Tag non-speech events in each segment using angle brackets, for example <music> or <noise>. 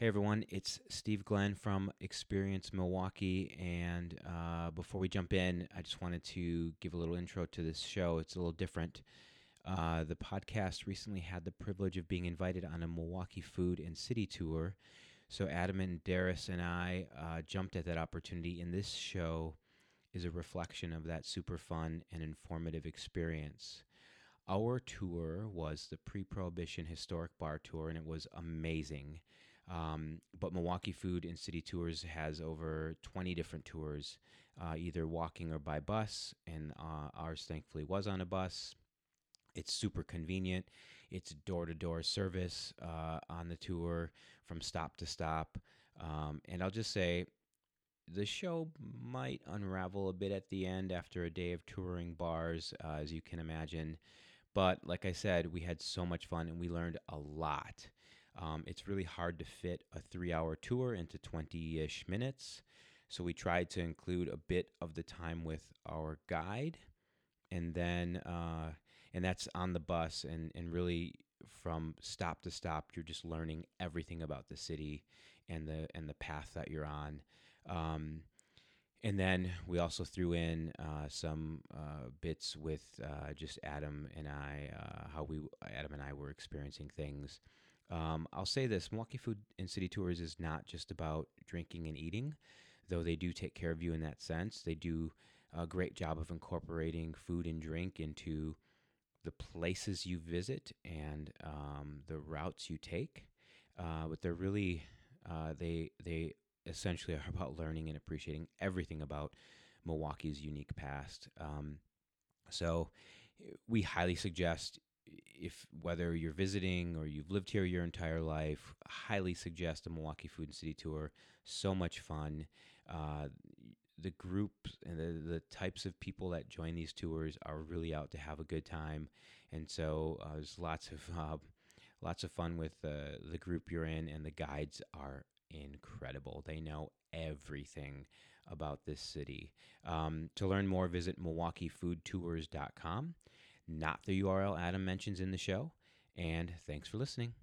Hey everyone, it's Steve Glenn from Experience Milwaukee. And uh, before we jump in, I just wanted to give a little intro to this show. It's a little different. Uh, the podcast recently had the privilege of being invited on a Milwaukee food and city tour. So Adam and Darius and I uh, jumped at that opportunity, and this show is a reflection of that super fun and informative experience. Our tour was the pre Prohibition Historic Bar Tour, and it was amazing. Um, but Milwaukee Food and City Tours has over 20 different tours, uh, either walking or by bus, and uh, ours thankfully was on a bus. It's super convenient. It's door to door service uh, on the tour from stop to stop. Um, and I'll just say, the show might unravel a bit at the end after a day of touring bars, uh, as you can imagine. But like I said, we had so much fun and we learned a lot. Um, it's really hard to fit a three hour tour into 20 ish minutes. So we tried to include a bit of the time with our guide. And then, uh, and that's on the bus. And, and really, from stop to stop, you're just learning everything about the city and the, and the path that you're on. Um, and then we also threw in uh, some uh, bits with uh, just Adam and I, uh, how we Adam and I were experiencing things. Um, I'll say this: Milwaukee Food and City Tours is not just about drinking and eating, though they do take care of you in that sense. They do a great job of incorporating food and drink into the places you visit and um, the routes you take. Uh, but they're really uh, they they essentially are <laughs> about learning and appreciating everything about Milwaukee's unique past. Um, so we highly suggest if whether you're visiting or you've lived here your entire life, highly suggest a Milwaukee Food and City tour. So much fun. Uh, the groups and the, the types of people that join these tours are really out to have a good time, and so uh, there's lots of <laughs> uh, lots of fun with uh, the group you're in, and the guides are incredible. They know everything about this city. Um, to learn more, visit MilwaukeeFoodTours.com not the URL Adam mentions in the show. And thanks for listening.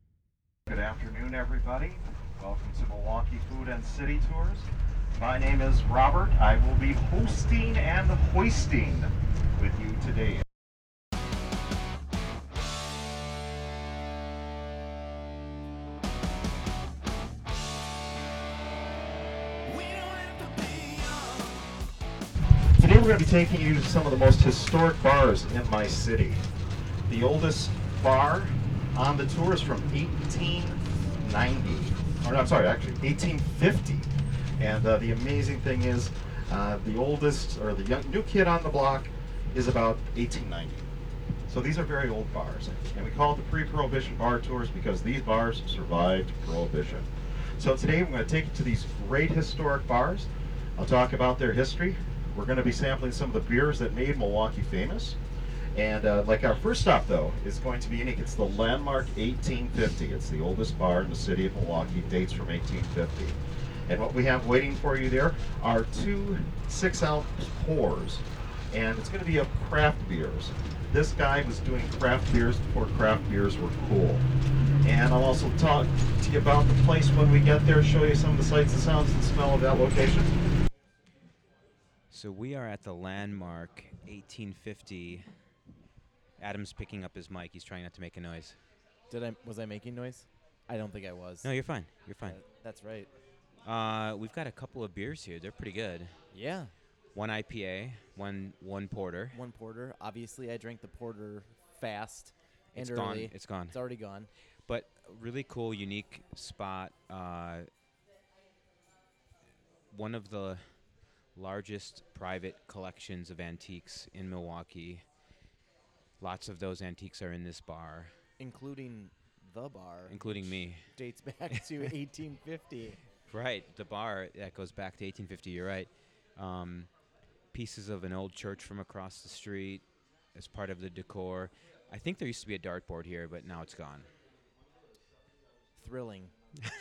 Good afternoon, everybody. Welcome to Milwaukee Food and City Tours. My name is Robert. I will be hosting and hoisting with you today. Going to be taking you to some of the most historic bars in my city. The oldest bar on the tour is from 1890, or no, I'm sorry, actually 1850. And uh, the amazing thing is, uh, the oldest or the young, new kid on the block is about 1890. So these are very old bars, and we call it the pre-prohibition bar tours because these bars survived prohibition. So today I'm going to take you to these great historic bars. I'll talk about their history, we're going to be sampling some of the beers that made Milwaukee famous. And uh, like our first stop, though, is going to be unique. It's the Landmark 1850. It's the oldest bar in the city of Milwaukee, dates from 1850. And what we have waiting for you there are two six ounce pours. And it's going to be of craft beers. This guy was doing craft beers before craft beers were cool. And I'll also talk to you about the place when we get there, show you some of the sights and sounds and smell of that location. So we are at the landmark 1850. Adam's picking up his mic. He's trying not to make a noise. Did I was I making noise? I don't think I was. No, you're fine. You're fine. Uh, that's right. Uh, we've got a couple of beers here. They're pretty good. Yeah. One IPA, one one porter. One porter. Obviously, I drank the porter fast and It's early. gone. It's gone. It's already gone. But really cool, unique spot. Uh, one of the largest private collections of antiques in Milwaukee. Lots of those antiques are in this bar, including the bar, including me. dates back to <laughs> 1850. Right, the bar that goes back to 1850. You're right. Um, pieces of an old church from across the street as part of the decor. I think there used to be a dartboard here, but now it's gone. Thrilling. <laughs>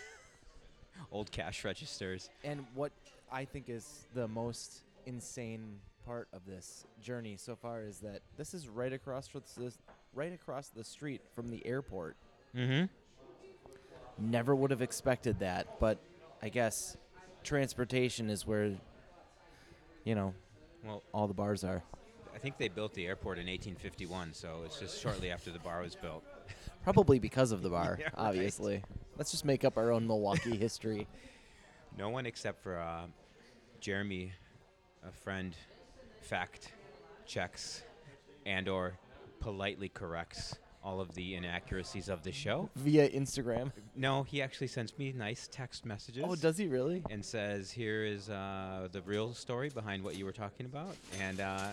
Old cash registers. And what I think is the most insane part of this journey so far is that this is right across from this, right across the street from the airport. Mm-hmm. Never would have expected that, but I guess transportation is where, you know, Well, all the bars are. I think they built the airport in 1851, so it's just shortly after the bar was built. Probably because of the bar, <laughs> Yeah, right. obviously. Let's just make up our own Milwaukee history. <laughs> No one except for uh, Jeremy, a friend, fact checks and or politely corrects all of the inaccuracies of the show. Via Instagram. No, he actually sends me nice text messages. Oh, does he really? and says, "Here is uh, the real story behind what you were talking about," and uh,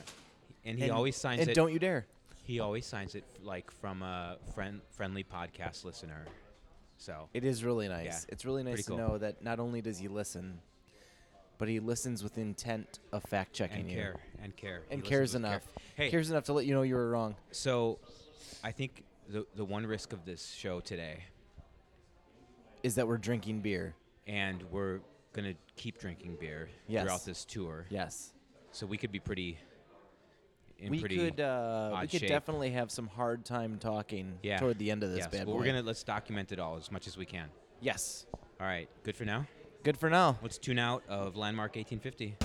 and he And- always signs and it. don't you dare. He always signs it f- like from a friend friendly podcast listener. So It is really nice. Yeah, It's really nice pretty to know that not only does he listen, but he listens with intent of fact checking and you. care and care And listens cares with care. enough. Hey, Cares enough to let you know you were wrong. so I think the the one risk of this show today, Is that we're drinking beer. and we're gonna keep drinking beer Yes. throughout this tour. Yes. So we could be pretty. In we pretty could uh, we could shape. definitely have some hard time talking Yeah. toward the end of this yes. bad well, boy. we're gonna let's document it all as much as we can. Yes. All right. Good for now. Good for now. Let's tune out of Landmark 1850.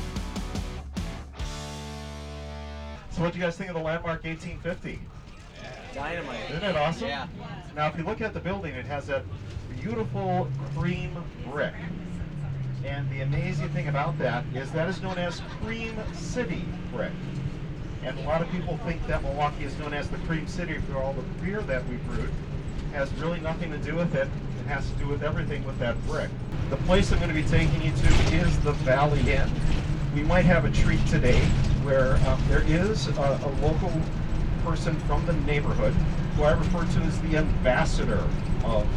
So what do you guys think of the landmark 1850? Dynamite. Isn't it awesome? Yeah. Now, if you look at the building, it has that beautiful cream brick. And the amazing thing about that is that is known as Cream City brick. And a lot of people think that Milwaukee is known as the Cream City for all the beer that we brewed. Has really nothing to do with it. It has to do with everything with that brick. The place I'm going to be taking you to is the Valley Inn. We might have a treat today where um, there is a, a local person from the neighborhood who I refer to as the ambassador of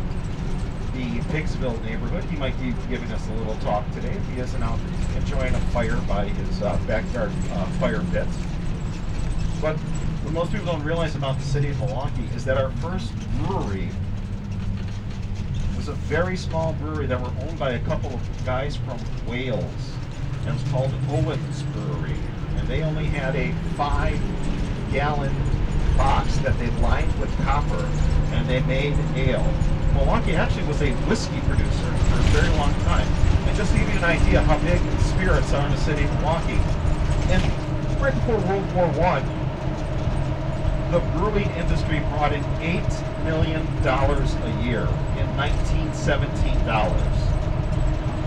the Pigsville neighborhood. He might be giving us a little talk today if he isn't out enjoying a fire by his uh, backyard uh, fire pit. But what most people don't realize about the city of Milwaukee is that our first brewery was a very small brewery that were owned by a couple of guys from Wales. And it was called Owen's Brewery. And they only had a five gallon box that they lined with copper and they made ale. Milwaukee actually was a whiskey producer for a very long time. And just to give you an idea how big spirits are in the city of Milwaukee, and right before World War One, the brewing industry brought in eight million dollars a year in 1917 dollars.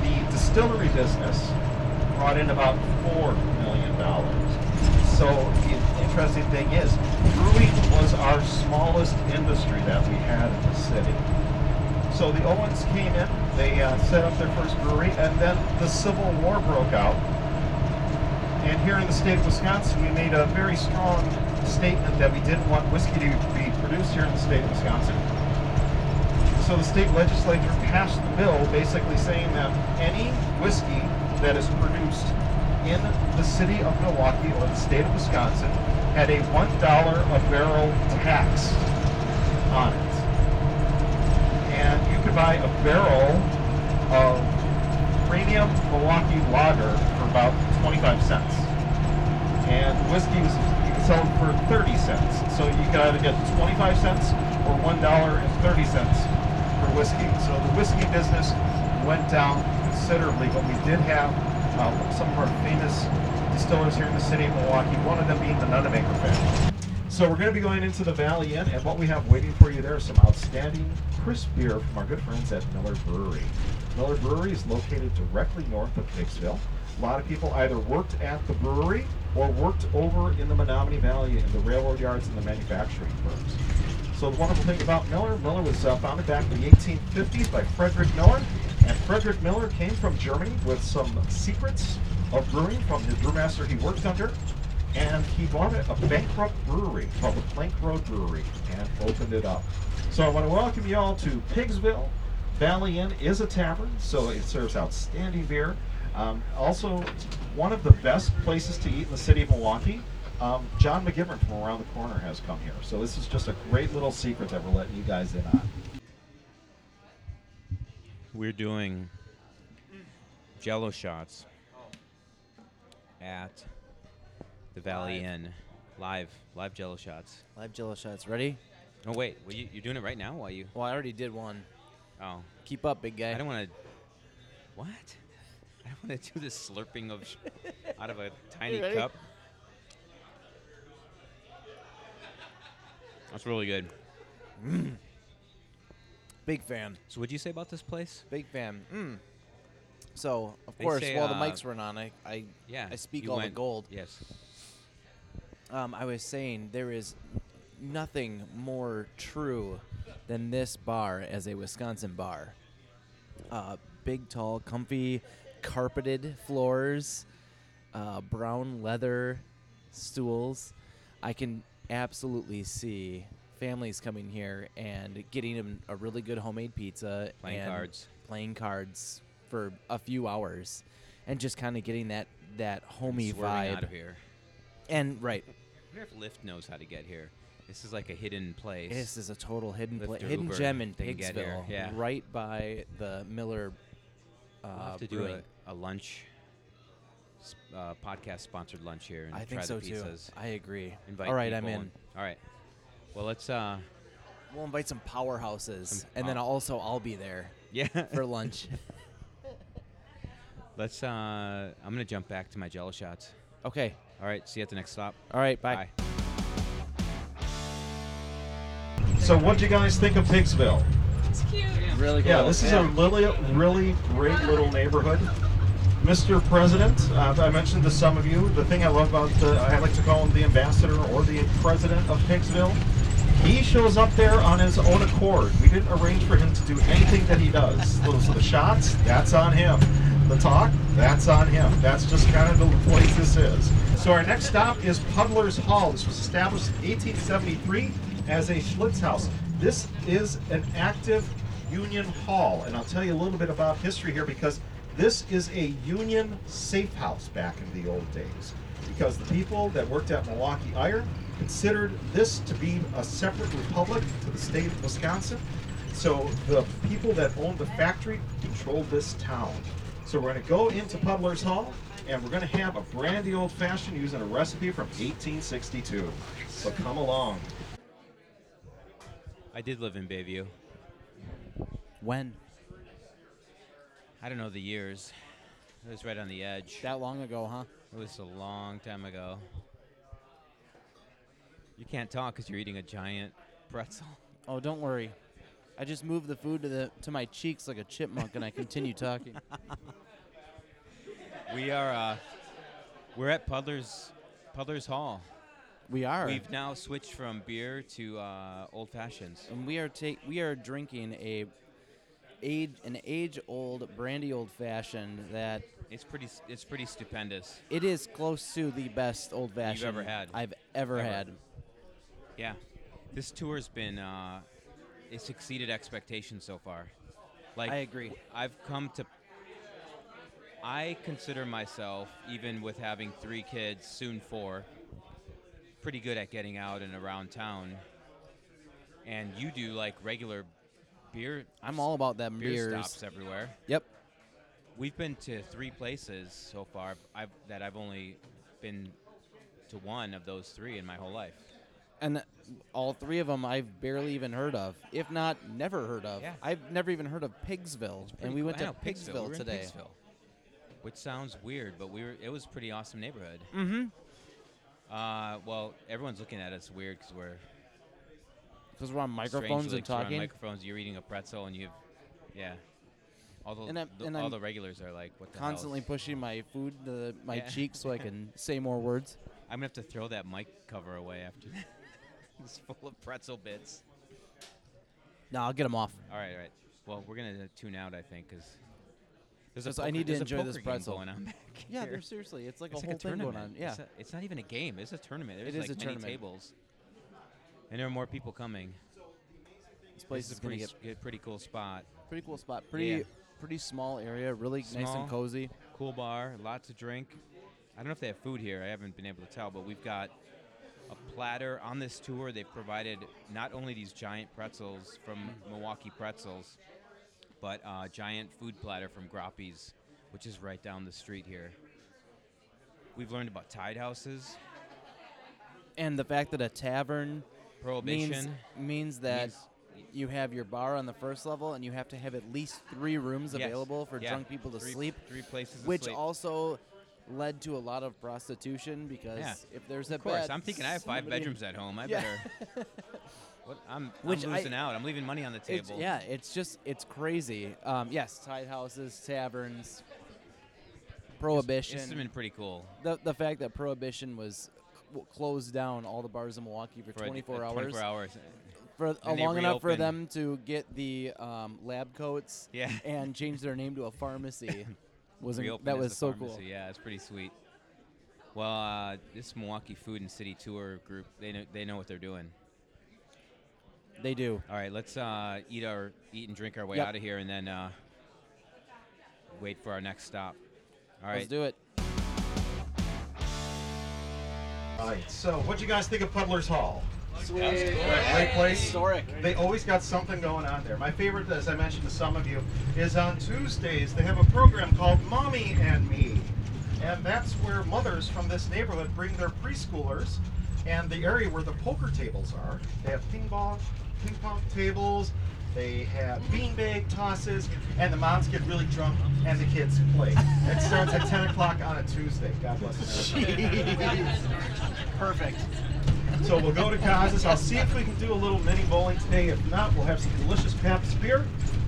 The distillery business brought in about four million dollars. So the interesting thing is, brewing was our smallest industry that we had in the city. So the Owens came in, they uh, set up their first brewery, and then the Civil War broke out. And here in the state of Wisconsin, we made a very strong statement that we didn't want whiskey to be produced here in the state of Wisconsin. So the state legislature passed the bill basically saying that any whiskey that is produced in the city of Milwaukee or the state of Wisconsin had a $1 a barrel tax on it. And you could buy a barrel of premium Milwaukee lager for about 25 cents. And the whiskey was, it for 30 cents. So you could either get 25 cents or $1.30 for whiskey. So the whiskey business went down considerably, but we did have uh, some of our famous distillers here in the city of Milwaukee, one of them being the Nunnemacher family. So we're going to be going into the Valley Inn, and what we have waiting for you there is some outstanding crisp beer from our good friends at Miller Brewery. Miller Brewery is located directly north of Pigsville. A lot of people either worked at the brewery or worked over in the Menominee Valley in the railroad yards and the manufacturing firms. So the wonderful thing about Miller, Miller was uh, founded back in the 1850s by Frederick Miller, and Frederick Miller came from Germany with some secrets of brewing from the brewmaster he worked under, and he bought a, bankrupt brewery called the Plank Road Brewery and opened it up. So I want to welcome you all to Pigsville. Valley Inn is a tavern, so it serves outstanding beer. Um, also, one of the best places to eat in the city of Milwaukee. Um, John McGivern from around the corner has come here, so this is just a great little secret that we're letting you guys in on. We're doing Jello shots at the Valley Live. Inn, live, live Jello shots. Live Jello shots. Ready? Oh wait, well, you, you're doing it right now? While you? Well, I already did one. Oh, Keep up, big guy. I don't want to. What? <laughs> I want to do this slurping of sh- out of a <laughs> tiny ready? cup. That's really good. Big fan. So, what'd you say about this place? Big fan. Mm. So, of They course, say, while the uh, mics were on, I, I, Yeah, I speak you all the gold. Yes. Um, I was saying there is nothing more true than this bar as a Wisconsin bar. Uh, big, tall, comfy, carpeted floors, uh, brown leather stools. I can absolutely see families coming here and getting them a really good homemade pizza Playing and cards. playing cards for a few hours, and just kind of getting that that homey vibe. out of here. And right, I wonder if Lyft knows how to get here. This is like a hidden place. This is a total hidden Lyft pla- or hidden Uber, gem in they can get here, Pigsville, yeah. right by the Miller. Uh, We'll have to do a, a lunch, uh, podcast sponsored lunch here and I try think so the too. pizzas. I agree. Invite All right, I'm people in. and- all right. Well, let's. uh We'll invite some powerhouses, Some and then pow- also I'll be there <laughs> Yeah. for lunch. <laughs> let's. uh I'm gonna jump back to my Jello shots. okay. All right. See you at the next stop. All right. Bye. So, what do you guys think of Pigsville? It's cute. Really cool. Yeah, this is a really, really great little neighborhood. Mr. President, uh, I mentioned to some of you the thing I love about the, I like to call him the ambassador or the president of Pigsville. He shows up there on his own accord. We didn't arrange for him to do anything that he does. So the shots, that's on him. The talk, that's on him. That's just kind of the place this is. So our next stop is Puddler's Hall. This was established in 1873 as a Schlitz house. This is an active Union Hall, and I'll tell you a little bit about history here because this is a Union safe house back in the old days. Because the people that worked at Milwaukee Iron considered this to be a separate republic to the state of Wisconsin. So the people that owned the factory controlled this town. So we're going to go into Puddler's Hall and we're going to have a brandy old fashioned using a recipe from 1862. So come along. I did live in Bayview. When? I don't know the years. It was right on the edge. That long ago, huh? It was a long time ago. You can't talk because you're eating a giant pretzel. <laughs> Oh, don't worry. I just moved the food to the to my cheeks like a chipmunk, and I continue talking. <laughs> We are. Uh, we're at Puddler's Puddler's Hall. We are. We've now switched from beer to uh, old fashions. and we are take we are drinking a age an age old brandy old fashioned that It's pretty. It's pretty stupendous. it is close to the best old fashioned you've ever had. I've ever, Ever. had. Yeah, this tour's been. Uh, it's exceeded expectations so far. Like I agree. I've come to. I consider myself, even with having three kids, soon four, pretty good at getting out and around town. And you do like regular beer. I'm all about them beer beers. stops everywhere. Yep. We've been to three places so far. I've, that I've only been to one of those three in my whole life. And all three of them I've barely even heard of, if not never heard of. Yeah. I've never even heard of Pigsville, and we cool. went I to know, Pigsville. We Pigsville were in today. Pigsville, which sounds weird, but we were. It was a pretty awesome neighborhood. Mm-hmm. Uh, well, everyone's looking at us weird because we're Because we're on microphones strangely- and 'cause we're on talking. microphones. You're eating a pretzel and you've, yeah. All the, And I'm- the- and all I'm the regulars are like, what the constantly hell? pushing my food to my Yeah. cheeks so I can <laughs> say more words. I'm gonna have to throw that mic cover away after that. <laughs> it's full of pretzel bits. No, I'll get them off. All right, all right. Well, we're gonna uh, tune out, I think, because there's a 'Cause I need to there's enjoy this poker game pretzel. going on <laughs> back Yeah, here. there's seriously, it's like it's a like whole a thing tournament. going on. Yeah. It's, a- it's not even a game. It's a tournament. There's It is like a many tournament. tables, and there are more people coming. this place This is is a gonna pretty, get good- pretty cool spot. pretty cool spot. Pretty Yeah. pretty small area, really nice and cozy. Cool bar, lots to drink. I don't know if they have food here. I haven't been able to tell, but we've got a platter on this tour. They've provided not only these giant pretzels from Milwaukee Pretzels, but a giant food platter from Groppi's, which is right down the street here. We've learned about tied houses, And the fact that a tavern prohibition. means that means you have your bar on the first level, and you have to have at least three rooms Yes. available for Yeah. drunk people to Three- sleep, Three places. to which also led to a lot of prostitution because Yeah. if there's a Of course, bed, I'm thinking I have five bedrooms at home. I Yeah. better. <laughs> What? I'm, I'm I- losing out. I'm leaving money on the It's, table. yeah, it's just it's crazy. Um, yes, tied houses, taverns, prohibition. It's been pretty cool. the the fact that prohibition was c- closed down all the bars in Milwaukee for, For a- 24 uh, hours 24 hours. for uh, long enough for them to get the um, lab coats Yeah. <laughs> and change their name to a pharmacy. <laughs> was in- that was so pharmacy. cool. Yeah, it's pretty sweet. Well, uh, this Milwaukee Food and City Tour group, they know, they know what they're doing. They do. All right, let's uh, eat our eat and drink our way Yep. out of here, and then uh, wait for our next stop. All right. Let's do it. All right. So, what do you guys think of Puddler's Hall? Sweet. Great place. Historic. They always got something going on there. My favorite, as I mentioned to some of you, is on Tuesdays they have a program called Mommy and Me. And that's where mothers from this neighborhood bring their preschoolers and the area where the poker tables are. They have ping pong, ping pong tables, they have beanbag tosses, and the moms get really drunk and the kids play. It starts at 10 o'clock on a Tuesday. God bless America. Perfect. So we'll go to Koz's. I'll see if we can do a little mini bowling today. If not, we'll have some delicious Pabst beer.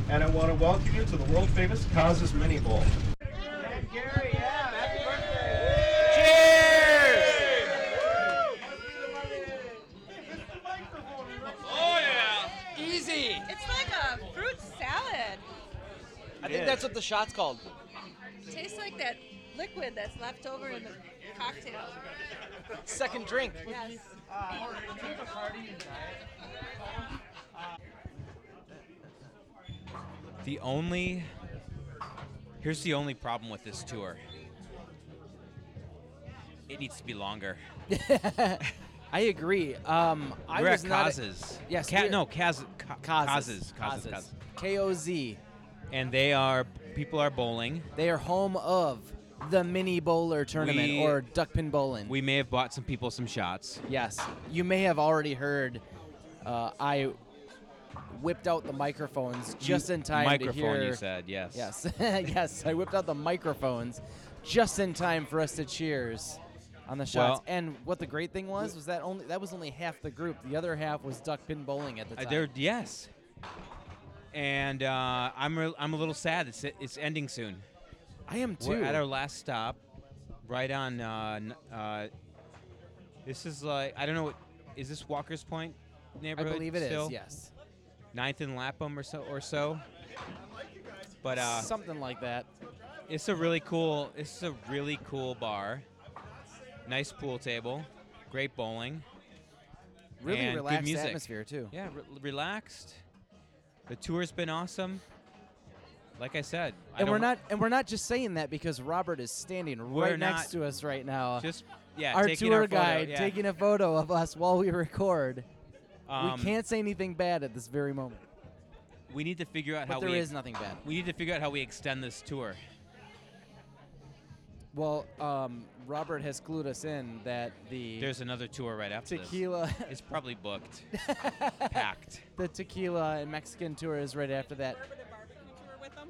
And I want to welcome you to the world famous Koz's Mini Bowl. Easy. It's like a fruit salad. I think that's what the shot's called. tastes like that liquid that's left over in the cocktail. Second drink. Yes. The only here's the only problem with this tour. It needs to be longer. <laughs> I agree. Um, I We're was at not. Kaz's. Yes, Ka- we're- no, Kaz, Ka- causes. Kaz's, Kaz's, Kaz's. K O Z. And they are people are bowling. They are home of the mini bowler tournament We- or duckpin bowling. We may have bought some people some shots. yes, you may have already heard. Uh, I whipped out the microphones just You- in time microphone, to hear. Microphone, you said yes. Yes, <laughs> yes. I whipped out the microphones just in time for us to cheers on the shots. Well- and what the great thing was was that only that was only half the group. The other half was duckpin bowling at the Uh, time. there, yes. And uh, I'm re- I'm a little sad. It's it's ending soon. I am too. We're at our last stop, right on. Uh, n- uh, this is like I don't know what is this Walker's Point neighborhood? I believe it is. still? Yes, Ninth and Lapham or so or so. But uh, something like that. it's a really cool. It's a really cool bar. Nice pool table, great bowling. Really and good relaxed music. atmosphere too. Yeah, re- relaxed. The tour's been awesome. Like I said, I and we're don't- and we're not just saying that because Robert is standing right next to us right now. just yeah. our taking tour our guide yeah. taking a photo of us while we record. Um, we can't say anything bad at this very moment. We need to figure out But how there we is nothing bad. we need to figure out how we extend this tour. Well, um, Robert has clued us in that the There's another tour right after tequila, this. <laughs> It's probably booked, packed. <laughs> the tequila and Mexican tour is right after that. Bourbon and barbecue tour with them.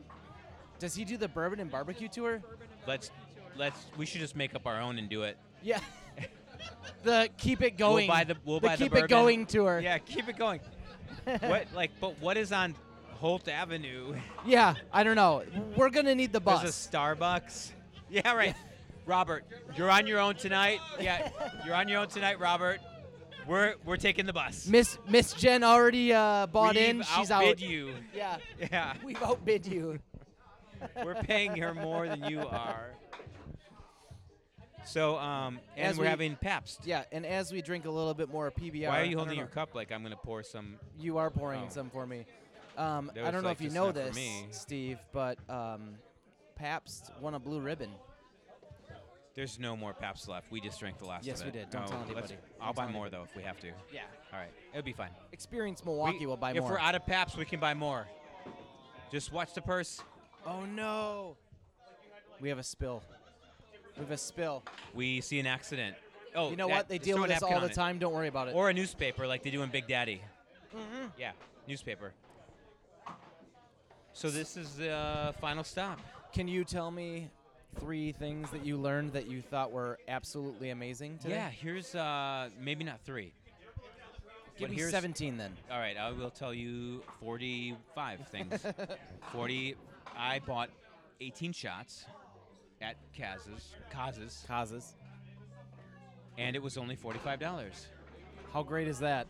Does he do the bourbon and barbecue tour? Let's let's we should just make up our own and do it. Yeah. <laughs> the keep it going. We'll buy the we'll the buy keep the it bourbon. going tour. Yeah, keep it going. what like but what is on Holt Avenue? Yeah, I don't know. We're gonna need the bus. There's a Starbucks. Yeah, right. Robert, you're on your own tonight. Yeah, you're on your own tonight, Robert. We're we're taking the bus. Miss Miss Jen already uh, bought We've in. She's outbid out. you. <laughs> Yeah, Yeah, we've outbid you. we're paying her more than you are. So, um, and As we're we- having Pabst. Yeah, and as we drink a little bit more PBR, Why are you holding your cup like I'm gonna pour some? You are pouring Oh. some for me. Um, I don't know like if you know this. Steve, but um, Pabst won a blue ribbon. There's no more Pabst left. We just drank the last one. Yes, of we did. Don't No, tell anybody. I'll Don't buy more anybody. though if we have to. Yeah. All right, it'll be fine. Experience Milwaukee We- will buy if more. If we're out of Pabst, we can buy more. Just watch the purse. oh no! We have a spill. We have a spill. We see an accident. Oh, you know that- what? They deal with this all the on it. time. Don't worry about it. Or a newspaper like they do in Big Daddy. Mm-hmm. Yeah, newspaper. So this is the uh, final stop. Can you tell me three things that you learned that you thought were absolutely amazing today? Yeah, here's uh, maybe not three. Give but me here's- 17 then. All right, I will tell you 45 things. <laughs> 40. I bought 18 shots at Kaz's, Kaz's, Causes. and it was only $45. How great is that?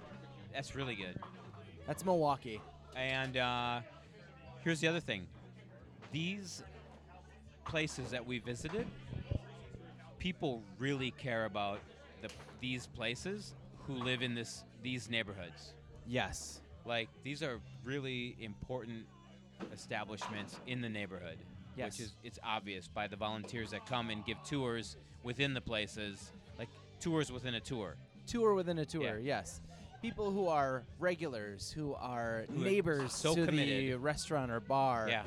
That's really good. That's Milwaukee. And uh, here's the other thing: these places that we visited, people really care about the these places who live in this these neighborhoods. Yes. Like these are really important establishments in the neighborhood, Yes. which is it's obvious by the volunteers that come and give tours within the places, like tours within a tour. Tour within a tour, Yeah. yes. People who are regulars, who are Who are neighbors so to the restaurant or bar, Yeah.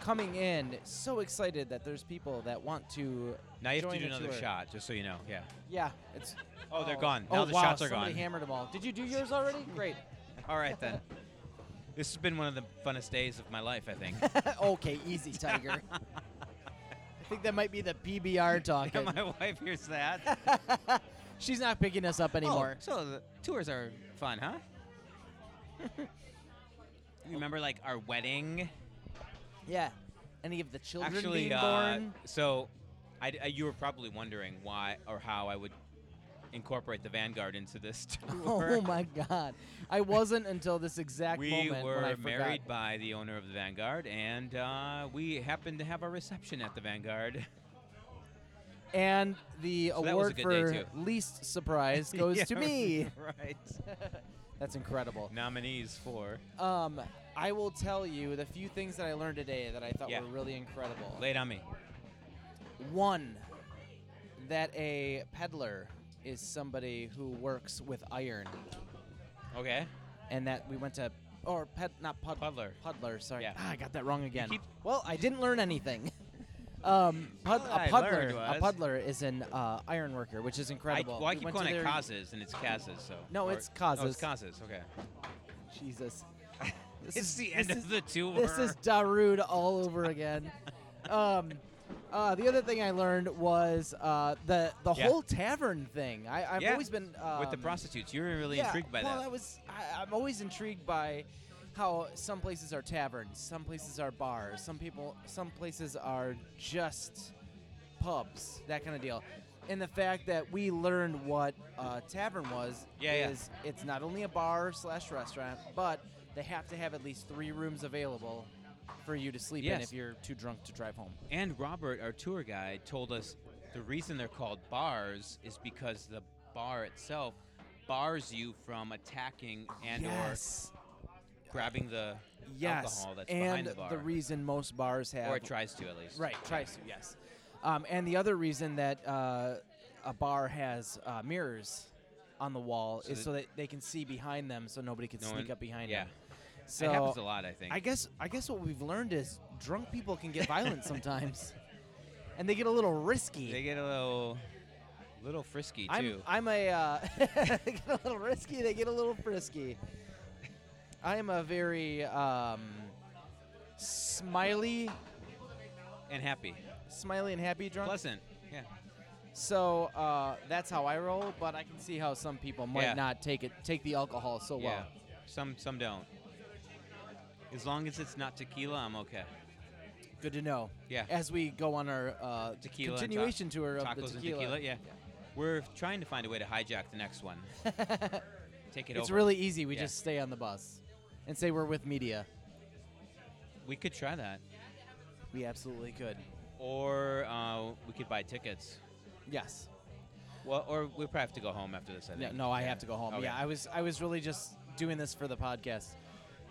Coming in, so excited that there's people that want to. Now you have to do another tour. shot, just so you know. Yeah. Yeah, it's. <laughs> Oh, they're oh. gone. Now oh the wow, shots are somebody gone. hammered them all. Did you do yours already? <laughs> Great. All right then. <laughs> This has been one of the funnest days of my life, I think. okay, easy, Tiger. I think that might be the PBR talking. yeah, my wife hears that. She's not picking us up anymore. Oh, so the tours are fun, huh? you remember like our wedding? Yeah. Any of the children Actually, being uh, born? so I, I- you were probably wondering why or how I would incorporate the Vanguard into this <laughs> <laughs> tour. Oh my God! I wasn't until this exact we moment were when I forgot. married by the owner of the Vanguard, and uh, we happened to have a reception at the Vanguard. <laughs> And the So that was a award for least surprise goes Yeah, to me. right. That's incredible. Nominees for. Um, I will tell you the few things that I learned today that I thought Yeah. were really incredible. Lay it on me. One, that a peddler is somebody who works with iron, Okay. and that we went to, or ped, not pud, Puddler. puddler. Sorry, Yeah. ah, I got that wrong again. well, I didn't learn anything. <laughs> um, pud, a I puddler, a puddler is an uh, iron worker, which is I, incredible. well, I We keep calling it their- Kaz's, and it's Kaz's, so. No, or- it's Oh, it's. Kaz's, okay. Jesus. This It's is- the end is- of the tour. This is Darude all over again. um, uh, the other thing I learned was uh, the the Yeah. whole tavern thing. I, I've Yeah, always been um, With the prostitutes. You were really yeah, intrigued by that. well, that. I was. I, I'm always intrigued by how some places are taverns, some places are bars, some people, some places are just pubs, that kind of deal. And the fact that we learned what a tavern was yeah. is it's not only a bar slash restaurant, but they have to have at least three rooms available for you to sleep in if you're too drunk to drive home. And Robert, our tour guide, told us the reason they're called bars is because the bar itself bars you from attacking and yes. or grabbing the Yes. alcohol that's and behind the bar. reason most bars have or it tries to at least. Right, tries to, yes. Um, and the other reason that uh, a bar has uh, mirrors on the wall So is that- so that they can see behind them, so nobody can No sneak one- up behind yeah. them. So it happens a lot, I think. I guess I guess what we've learned is drunk people can get violent <laughs> sometimes, and they get a little risky. they get a little, little frisky I'm too. I'm a uh, <laughs> they get a little risky. They get a little frisky. I am a very um, smiley, and happy, smiley and happy drunk. pleasant. Yeah. So uh, that's how I roll, but I can see how some people might Yeah. not take it, take the alcohol so yeah. well. Some some don't. As long as it's not tequila, I'm okay. Good to know. Yeah. As we go on our uh, Tequila and ta- continuation tour of Tacos the and tequila, tequila, yeah. We're trying to find a way to hijack the next one. <laughs> Take it it's over. It's really easy. We Yeah. just stay on the bus and say we're with media. We could try that, We absolutely could. or uh, we could buy tickets. Yes. Well, or we probably have to go home after this. I No, no, I Yeah. have to go home. Okay. Yeah, I was I was really just doing this for the podcast.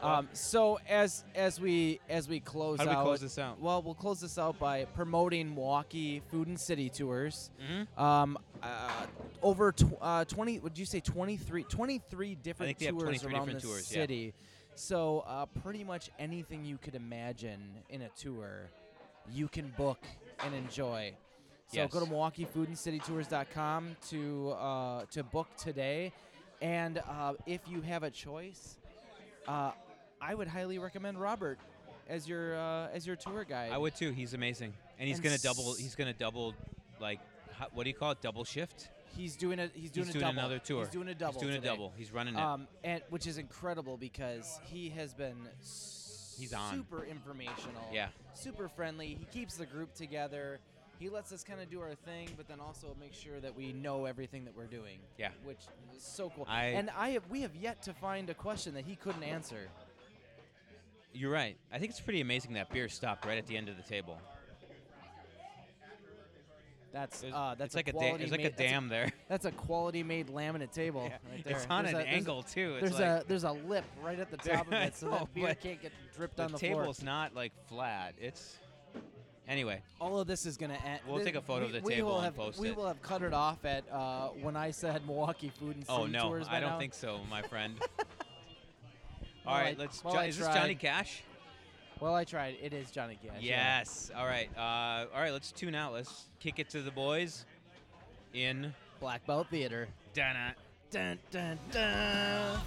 Um, so as as we as we close How do we out, close this out? Well, we'll close this out by promoting Milwaukee Food and City tours. Mhm. Um, uh, over tw- uh, 20, would you say 23, 23 different think they have tours 23 around different the tours, yeah. city. So uh, pretty much anything you could imagine in a tour, you can book and enjoy. So Yes. go to MilwaukeeFoodAndCityTours.com to uh, to book today, and uh, if you have a choice, uh, I would highly recommend Robert as your uh, as your tour guide. I would too. He's amazing, and he's And gonna double. He's gonna double, like, ho- what do you call it? Double shift. He's doing a he's doing he's a doing double. another tour. He's doing a double. He's doing today. a double. He's running it. Um, and which is incredible because he has been He's on. super informational. Yeah. Super friendly. He keeps the group together. He lets us kind of do our thing, but then also make sure that we know everything that we're doing. Yeah. Which is so cool. I- and I have, we have yet to find a question that he couldn't answer. You're right. I think it's pretty amazing that beer stopped right at the end of the table. That's There's- uh, that's it's like a, da- quality there's like a made, that's dam there. <laughs> That's a quality made laminate table right there. It's on There's an a- there's a- angle too. It's There's like, a there's a lip right at the top of <laughs> I it, so know, that beer but can't get dripped the on the floor. table's not like flat. It's anyway. All of this is gonna end. We'll take a photo of the table will and have, post we it. will have cut it off at uh, when I said Milwaukee Food and City Oh no, Tours. by I don't now. think so, my friend. <laughs> Well, All right, I- let's. well, Jo- is this Johnny. Cash? Well, I tried. It is Johnny Cash. yeah. Yes. All right. Uh, all right. Let's tune out. Let's kick it to the boys. In Black Belt Theater. Dana. Dun dun dun.